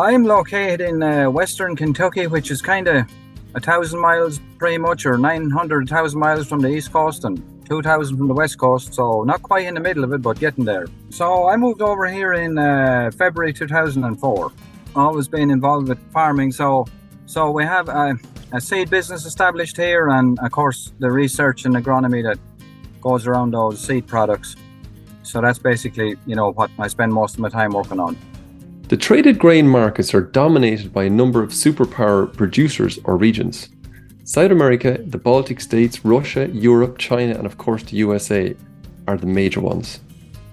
I'm located in uh, western Kentucky, which is kind of a thousand miles pretty much, or 900,000 miles from the east coast and 2,000 from the west coast. So not quite in the middle of it, but getting there. So I moved over here in uh, February 2004. Always been involved with farming. So so we have a, a seed business established here, and of course the research and agronomy that goes around those seed products. So that's basically, you know, what I spend most of my time working on. The traded grain markets are dominated by a number of superpower producers or regions. South America, the Baltic states, Russia, Europe, China, and of course the USA are the major ones.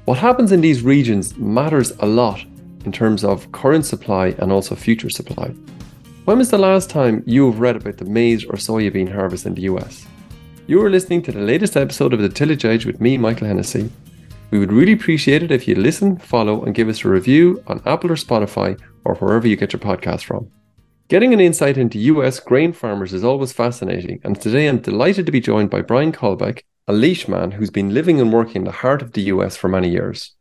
What happens in these regions matters a lot in terms of current supply and also future supply. When was the last time you have read about the maize or soybean harvest in the US? You are listening to the latest episode of The Tillage Edge with me, Michael Hennessy. We would really appreciate it if you listen, follow, and give us a review on Apple or Spotify or wherever you get your podcast from. Getting an insight into US grain farmers is always fascinating, and today I'm delighted to be joined by Brian Caldbeck, a Laois man who's been living and working in the heart of the US for many years.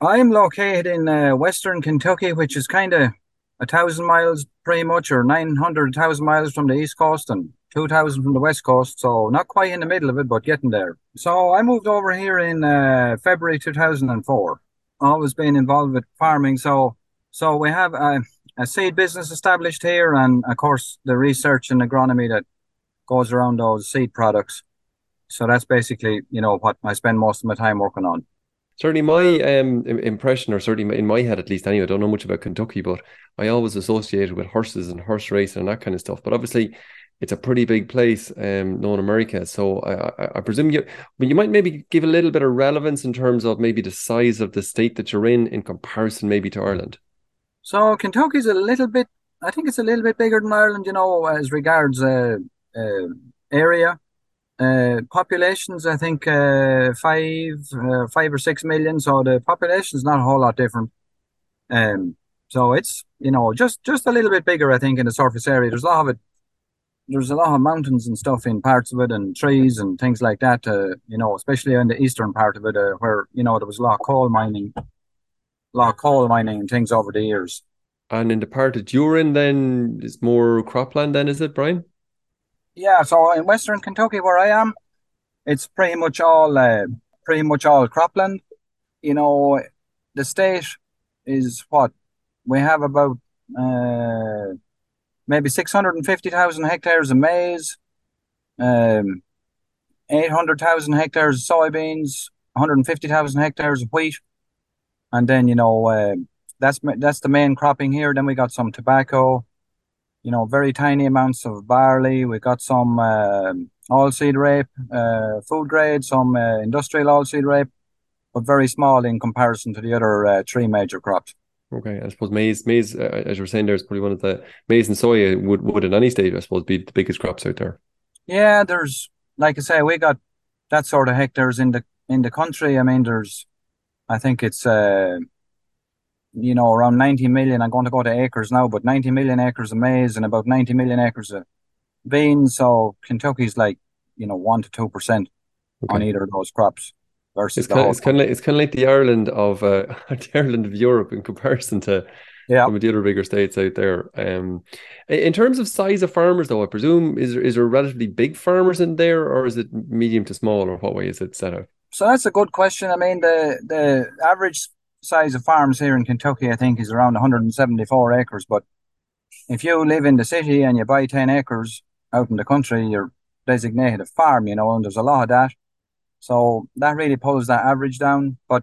I'm located in uh, western Kentucky, which is kind of a thousand miles pretty much, or 900,000 miles from the east coast and 2,000 from the west coast. So not quite in the middle of it, but getting there. So I moved over here in uh, February 2004. Always been involved with farming. So so we have a, a seed business established here, and of course the research and agronomy that goes around those seed products. So that's basically you know what I spend most of my time working on. Certainly, my um, impression, or certainly in my head at least, anyway, I don't know much about Kentucky, but I always associated with horses and horse racing and that kind of stuff. But obviously, it's a pretty big place, um, known America. So I, I, I presume you, but you might maybe give a little bit of relevance in terms of maybe the size of the state that you're in in comparison, maybe to Ireland. So Kentucky's a little bit, I think it's a little bit bigger than Ireland, you know, as regards uh, uh, area. Uh, populations, I think uh, five, uh, five or six million. So the population is not a whole lot different. Um, so it's you know just just a little bit bigger, I think, in the surface area. There's a lot of it. There's a lot of mountains and stuff in parts of it, and trees and things like that. Uh, you know, especially in the eastern part of it, uh, where you know there was a lot of coal mining, a lot of coal mining and things over the years. And in the part that you're in, then is more cropland. Then is it, Brian? Yeah, so in Western Kentucky, where I am, it's pretty much all uh, pretty much all cropland. You know, the state is what we have about uh, maybe six hundred and fifty thousand hectares of maize, um, eight hundred thousand hectares of soybeans, one hundred and fifty thousand hectares of wheat, and then you know uh, that's that's the main cropping here. Then we got some tobacco, you know, very tiny amounts of barley. We got some uh, oilseed rape, uh, food grade, some uh, industrial oilseed rape, but very small in comparison to the other uh, three major crops. Okay, I suppose maize, maize, uh, as you were saying, there is probably one of the maize and soya would would in any state, I suppose, be the biggest crops out there. Yeah, there's like I say, we got that sort of hectares in the in the country. I mean, there's, I think it's uh you know, around 90 million. I'm going to go to acres now, but 90 million acres of maize and about 90 million acres of beans. So Kentucky's like, you know, one to two percent okay. on either of those crops. Versus it's kind, of, it's kind of like it's kind of like the Ireland of uh, the Ireland of Europe in comparison to yeah. some of the other bigger states out there. Um, in terms of size of farmers, though, I presume is there, is there relatively big farmers in there, or is it medium to small, or what way is it set up? So that's a good question. I mean, the the average size of farms here in Kentucky, I think, is around 174 acres. But if you live in the city and you buy 10 acres out in the country, you're designated a farm, you know, and there's a lot of that. So that really pulls that average down. But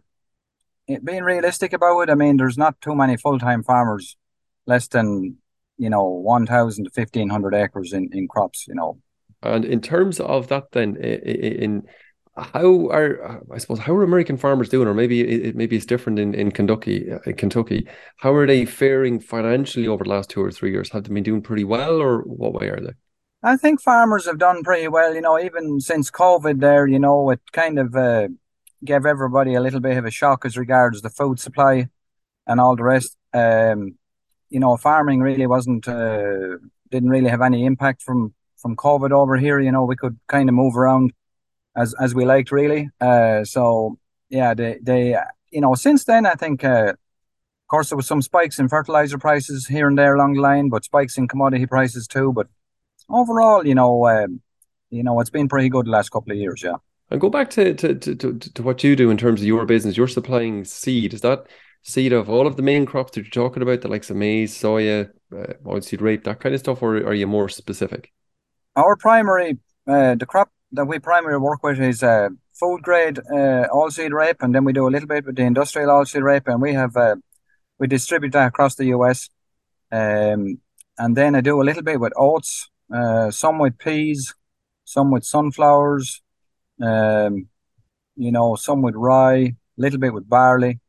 it, being realistic about it, I mean, there's not too many full time farmers, less than, you know, 1,000 to 1,500 acres in, in crops, you know. And in terms of that, then, in how are I suppose how are American farmers doing, or maybe it, maybe it's different in in Kentucky. In Kentucky, how are they faring financially over the last two or three years? Have they been doing pretty well, or what way are they? I think farmers have done pretty well. You know, even since COVID, there, you know, it kind of uh, gave everybody a little bit of a shock as regards the food supply and all the rest. Um, you know, farming really wasn't uh, didn't really have any impact from from COVID over here. You know, we could kind of move around as as we liked really. Uh, so yeah, they they you know since then I think uh, of course, there was some spikes in fertilizer prices here and there along the line, but spikes in commodity prices too. But overall, you know, um, you know, it's been pretty good the last couple of years. Yeah. And go back to, to, to, to, to what you do in terms of your business. You're supplying seed. Is that seed of all of the main crops that you're talking about, the likes of maize, soya, uh, oilseed rape, that kind of stuff, or are you more specific? Our primary, uh, the crop that we primarily work with is uh, food grade uh, oilseed rape, and then we do a little bit with the industrial oilseed rape, and we have uh, we distribute that across the US. Um, and then I do a little bit with oats, uh, some with peas, some with sunflowers, um, you know, some with rye, a little bit with barley.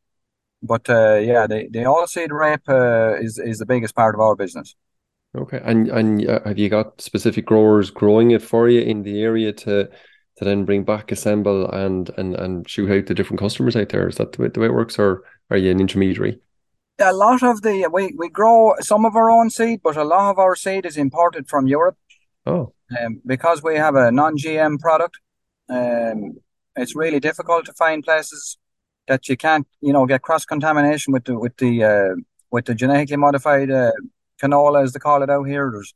But uh, yeah, the the oilseed rape uh, is is the biggest part of our business. Okay, and and uh, have you got specific growers growing it for you in the area to to then bring back, assemble, and and and shoot out to different customers out there? Is that the way, the way it works, or are you an intermediary? A lot of the we we grow some of our own seed, but a lot of our seed is imported from Europe. Oh, um, because we have a non-GM product. Um, it's really difficult to find places that you can't, you know, get cross contamination with the with the uh, with the genetically modified uh, canola, as they call it out here. There's,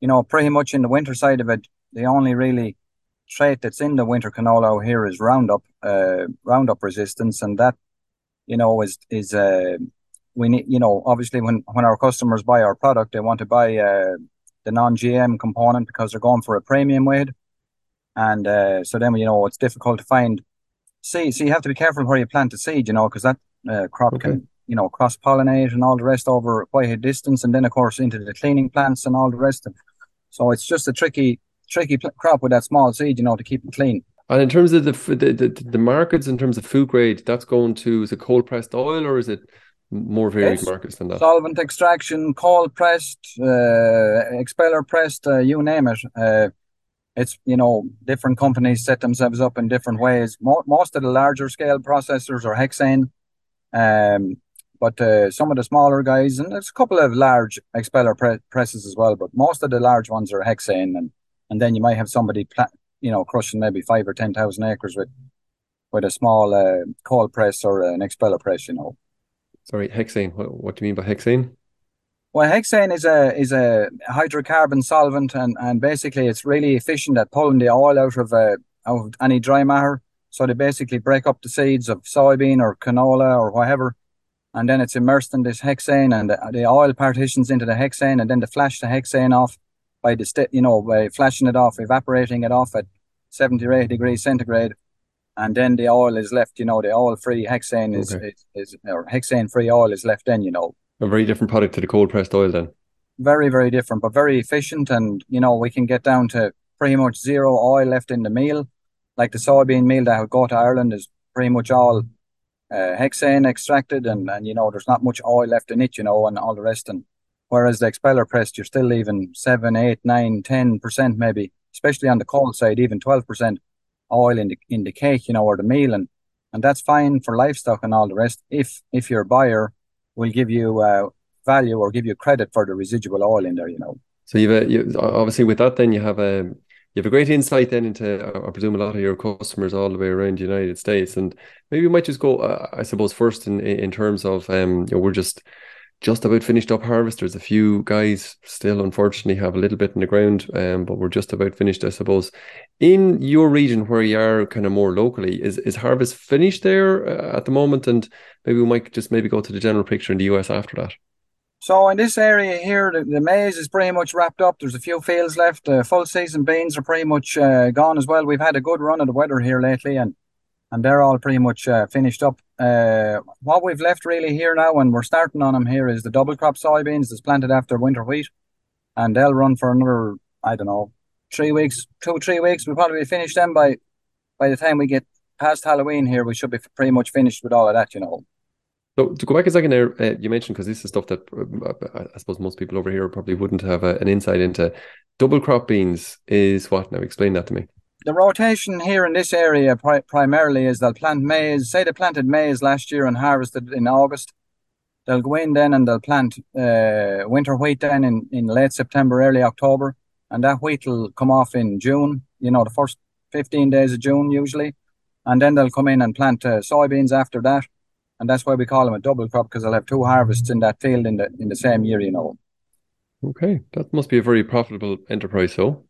you know, pretty much in the winter side of it, the only really trait that's in the winter canola out here is Roundup, uh, Roundup resistance, and that, you know, is is uh, we need, you know, obviously when when our customers buy our product, they want to buy uh, the non-GM component because they're going for a premium weight. And uh, so then, you know, it's difficult to find seed. So you have to be careful where you plant the seed, you know, because that uh, crop okay. can, you know, cross pollinate and all the rest over quite a distance. And then, of course, into the cleaning plants and all the rest. Of, so it's just a tricky, tricky pl- crop with that small seed, you know, to keep it clean. And in terms of the, the the, the markets, in terms of food grade, that's going to is it cold pressed oil or is it more varied yes. markets than that. Solvent extraction, cold pressed, uh, expeller pressed, uh, you name it. Uh, it's you know different companies set themselves up in different ways. Mo- most of the larger scale processors are hexane, um, but uh, some of the smaller guys and there's a couple of large expeller pre- presses as well. But most of the large ones are hexane, and and then you might have somebody pla- you know crushing maybe five or ten thousand acres with with a small uh, cold press or an expeller press. You know. Sorry, hexane. What, what do you mean by hexane? Well, hexane is a is a hydrocarbon solvent, and, and basically it's really efficient at pulling the oil out of uh, out of any dry matter. So they basically break up the seeds of soybean or canola or whatever, and then it's immersed in this hexane, and the, the oil partitions into the hexane, and then they flash the hexane off by the st- you know by flashing it off, evaporating it off at seventy or eighty degrees centigrade, and then the oil is left. You know, the oil free hexane is, okay. is, is or hexane free oil is left. Then you know, a very different product to the cold pressed oil. Then very very different, but very efficient, and you know we can get down to pretty much zero oil left in the meal. Like the soybean meal that would go to Ireland is pretty much all uh, hexane extracted, and and you know there's not much oil left in it, you know, and all the rest. And whereas the expeller pressed, you're still leaving seven, eight, nine, ten percent maybe, especially on the cold side, even twelve percent oil in the in the cake, you know, or the meal, and and that's fine for livestock and all the rest. If if your buyer will give you uh, value or give you credit for the residual oil in there, you know. So you've a, you, obviously with that, then you have a you have a great insight then into I presume a lot of your customers all the way around the United States, and maybe we might just go, uh, I suppose, first in in terms of um, you know, we're just just about finished up harvest. There's a few guys still, unfortunately, have a little bit in the ground, um, but we're just about finished, I suppose. In your region, where you are kind of more locally, is is harvest finished there uh, at the moment? And maybe we might just maybe go to the general picture in the US after that. So in this area here, the, the maize is pretty much wrapped up. There's a few fields left. Uh, full season beans are pretty much uh, gone as well. We've had a good run of the weather here lately, and and they're all pretty much uh, finished up. Uh, what we've left really here now, and we're starting on them here, is the double crop soybeans that's planted after winter wheat, and they'll run for another, I don't know, three weeks, two three weeks. We'll probably finish them by by the time we get past Halloween. Here, we should be pretty much finished with all of that, you know. So to go back a second there, uh, you mentioned because this is stuff that uh, I suppose most people over here probably wouldn't have a, an insight into. Double crop beans is what? Now explain that to me the rotation here in this area pri- primarily is they'll plant maize. Say they planted maize last year and harvested in August. They'll go in then and they'll plant uh, winter wheat then in, in late September, early October, and that wheat will come off in June. You know, the first fifteen days of June usually, and then they'll come in and plant uh, soybeans after that. and that's why we call them a double crop because they'll have two harvests in that field in the in the same year. You know. Okay, that must be a very profitable enterprise. So.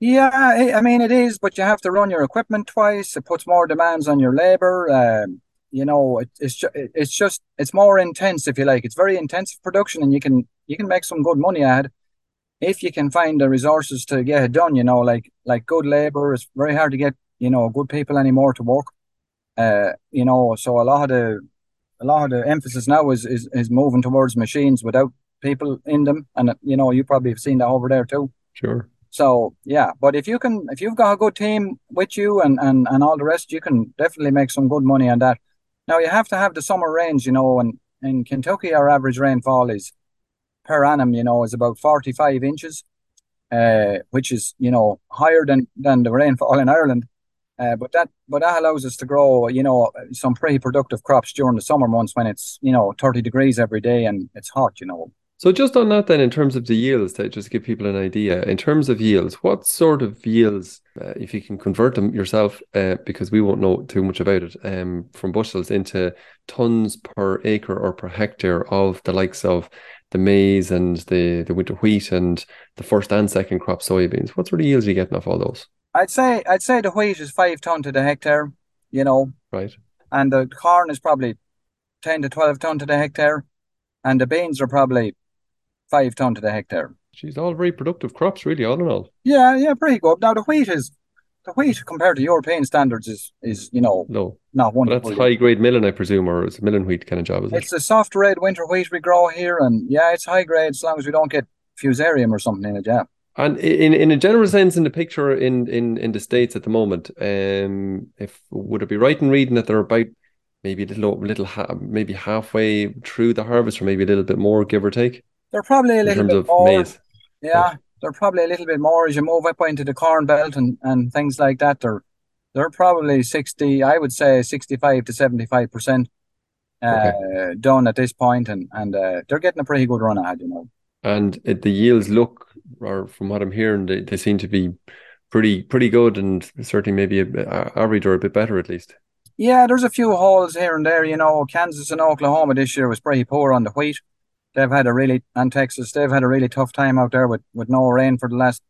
Yeah, I mean it is, but you have to run your equipment twice. It puts more demands on your labor. Um, you know, it, it's just it's just it's more intense if you like. It's very intensive production, and you can you can make some good money at it if you can find the resources to get it done. You know, like like good labor. It's very hard to get you know good people anymore to work. Uh, you know, so a lot of the a lot of the emphasis now is is, is moving towards machines without people in them, and you know you probably have seen that over there too. Sure. So yeah, but if you can, if you've got a good team with you and and and all the rest, you can definitely make some good money on that. Now you have to have the summer rains, you know, and in Kentucky our average rainfall is per annum, you know, is about forty five inches, uh, which is you know higher than than the rainfall in Ireland. Uh, but that but that allows us to grow, you know, some pretty productive crops during the summer months when it's you know thirty degrees every day and it's hot, you know. So just on that then, in terms of the yields, to just give people an idea, in terms of yields, what sort of yields, uh, if you can convert them yourself, uh, because we won't know too much about it, um, from bushels into tons per acre or per hectare of the likes of the maize and the the winter wheat and the first and second crop soybeans, what sort of yields are you getting off all those? I'd say I'd say the wheat is five ton to the hectare, you know, right, and the corn is probably ten to twelve ton to the hectare, and the beans are probably five ton to the hectare. She's all very productive crops, really, all in all. Yeah, yeah, pretty good. Now the wheat is the wheat compared to European standards is is you know no not wonderful. But that's high grade milling, I presume, or it's a milling wheat kind of job, is it's it? a soft red winter wheat we grow here, and yeah, it's high grade as long as we don't get fusarium or something in it. Yeah. And in, in a general sense, in the picture in, in, in the states at the moment, um, if would it be right in reading that they're about maybe a little little maybe halfway through the harvest, or maybe a little bit more, give or take? They're probably a little bit more. Maize. Yeah, they're probably a little bit more as you move up into the corn belt and, and things like that. They're they're probably sixty, I would say sixty five to seventy five percent uh, okay. done at this point, and and uh, they're getting a pretty good run ahead, you know. And it, the yields look, or from what I'm hearing, they, they seem to be pretty pretty good, and certainly maybe a, a average or a bit better at least. Yeah, there's a few holes here and there. You know, Kansas and Oklahoma this year was pretty poor on the wheat they've had a really and Texas they've had a really tough time out there with with no rain for the last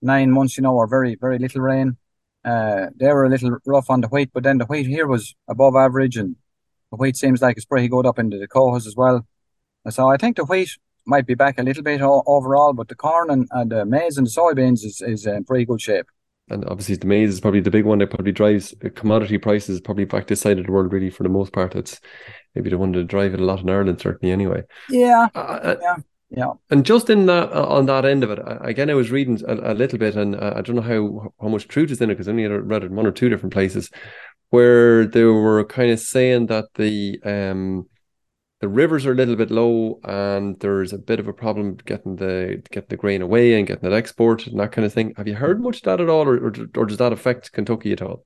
nine months. You know, or very very little rain. Uh, they were a little rough on the wheat, but then the wheat here was above average, and the wheat seems like it's pretty good up into the Cohos as well. So I think the wheat might be back a little bit overall, but the corn and, and the maize and the soybeans is, is in pretty good shape. And obviously, the maize is probably the big one that probably drives commodity prices probably back this side of the world, really, for the most part. It's maybe the one to drive it a lot in Ireland, certainly, anyway. Yeah. Uh, uh yeah. Yeah. And just in that, uh, on that end of it, again, I was reading a, a little bit, and uh, I don't know how how much truth is in it because I only read it in one or two different places, where they were kind of saying that the um the rivers are a little bit low and there's a bit of a problem getting the getting the grain away and getting it exported and that kind of thing. Have you heard much of that at all, or or, or does that affect Kentucky at all?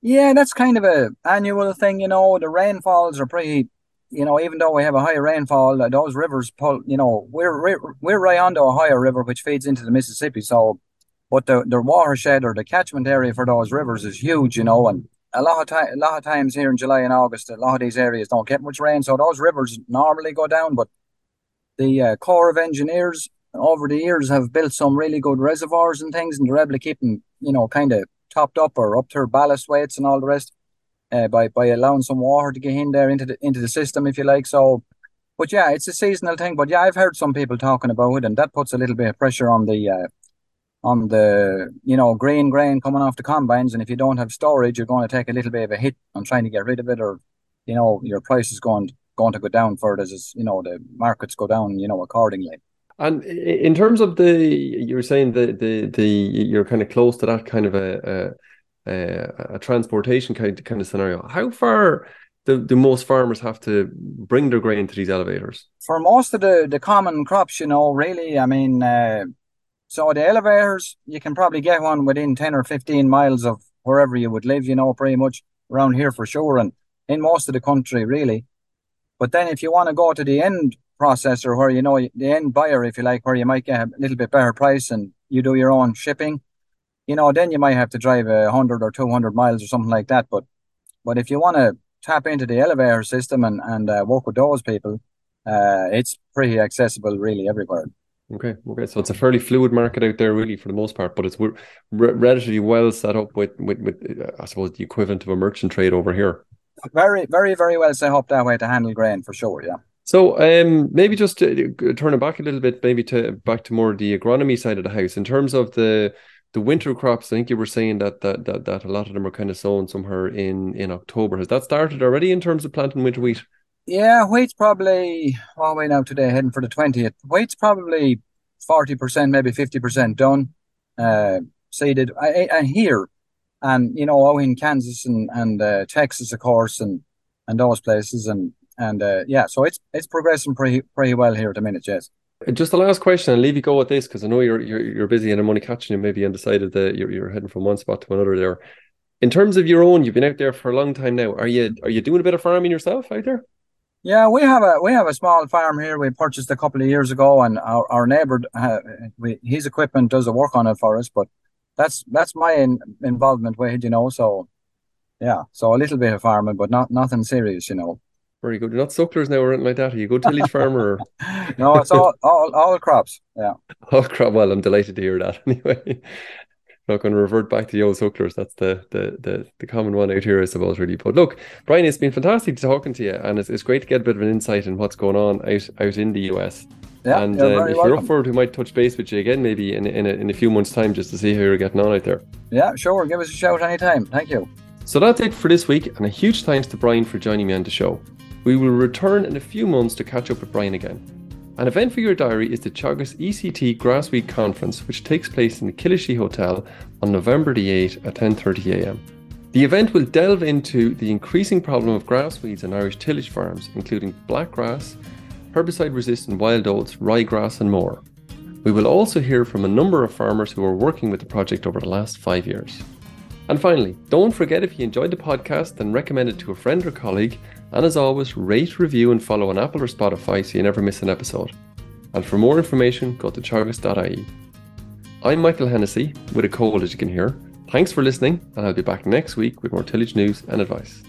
Yeah, that's kind of a annual thing. You know, the rainfalls are pretty. You know, even though we have a high rainfall, uh, those rivers pull. You know, we're we're, right on the Ohio River, which feeds into the Mississippi. So, but the the watershed or the catchment area for those rivers is huge. You know, and a lot of time, a lot of times here in July and August, a lot of these areas don't get much rain, so those rivers normally go down. But the uh, Corps of Engineers over the years have built some really good reservoirs and things, and they're able to keep them, you know, kind of topped up or up to ballast weights and all the rest uh, by by allowing some water to get in there into the into the system, if you like. So, but yeah, it's a seasonal thing. But yeah, I've heard some people talking about it, and that puts a little bit of pressure on the uh, on the you know green grain coming off the combines, and if you don't have storage, you're going to take a little bit of a hit on trying to get rid of it, or you know your price is going going to go down for it as you know the markets go down, you know accordingly. And in terms of the, you were saying the the the you're kind of close to that kind of a a, a transportation kind of, kind of scenario. How far do, do most farmers have to bring their grain to these elevators? For most of the the common crops, you know, really, I mean. Uh, so the elevators, you can probably get one within 10 or 15 miles of wherever you would live, you know, pretty much around here for sure, and in most of the country, really. But then if you want to go to the end processor where, you know, the end buyer, if you like, where you might get a little bit better price and you do your own shipping, you know, then you might have to drive a 100 or 200 miles or something like that. But but if you want to tap into the elevator system and and uh, work with those people, uh, it's pretty accessible really everywhere. Okay, okay. So it's a fairly fluid market out there, really, for the most part. But it's re- relatively well set up with, with, with, uh, I suppose, the equivalent of a merchant trade over here. Very, very, very well set up that way to handle grain for sure. Yeah. So um, maybe just to, uh, turning back a little bit, maybe to back to more the agronomy side of the house in terms of the the winter crops. I think you were saying that that that, that a lot of them are kind of sown somewhere in in October. Has that started already in terms of planting winter wheat? Yeah, weight's probably what are now today heading for the twentieth. Weight's probably forty percent, maybe fifty percent done, uh, seeded. I, I here, and you know, out in Kansas and and uh, Texas, of course, and and those places, and and uh, yeah, so it's it's progressing pretty pretty well here at the minute, yes. Just the last question, I'll leave you go with this because I know you're, you're you're busy and I'm only catching you maybe undecided that you're you're heading from one spot to another there. In terms of your own, you've been out there for a long time now. Are you are you doing a bit of farming yourself out there? Yeah, we have a we have a small farm here. We purchased a couple of years ago, and our our neighbour, uh, we, his equipment does the work on it for us. But that's that's my in, involvement with it, you know. So yeah, so a little bit of farming, but not nothing serious, you know. Very good. You're not sucklers now or anything like that. Are you go tillage farmer? Or... no, it's all, all all crops. Yeah. All crop. Well, I'm delighted to hear that. Anyway, not going to revert back to the old sucklers. That's the, the the the common one out here, I suppose, really. But look, Brian, it's been fantastic talking to you, and it's, it's great to get a bit of an insight in what's going on out out in the US. Yeah, and um, if you're up for it, we might touch base with you again, maybe in in a, in a few months' time, just to see how you're getting on out there. Yeah, sure. Give us a shout anytime. Thank you. So that's it for this week, and a huge thanks to Brian for joining me on the show. We will return in a few months to catch up with Brian again. An event for your diary is the Teagasc ECT Grass Grassweed Conference, which takes place in the Killashee Hotel on November the 8th at 10.30am. The event will delve into the increasing problem of grass weeds on Irish tillage farms, including black grass, herbicide-resistant wild oats, ryegrass and more. We will also hear from a number of farmers who are working with the project over the last five years. And finally, don't forget if you enjoyed the podcast, then recommend it to a friend or colleague and as always, rate, review, and follow on Apple or Spotify so you never miss an episode. And for more information, go to teagasc.ie. I'm Michael Hennessy, with a cold as you can hear. Thanks for listening, and I'll be back next week with more tillage news and advice.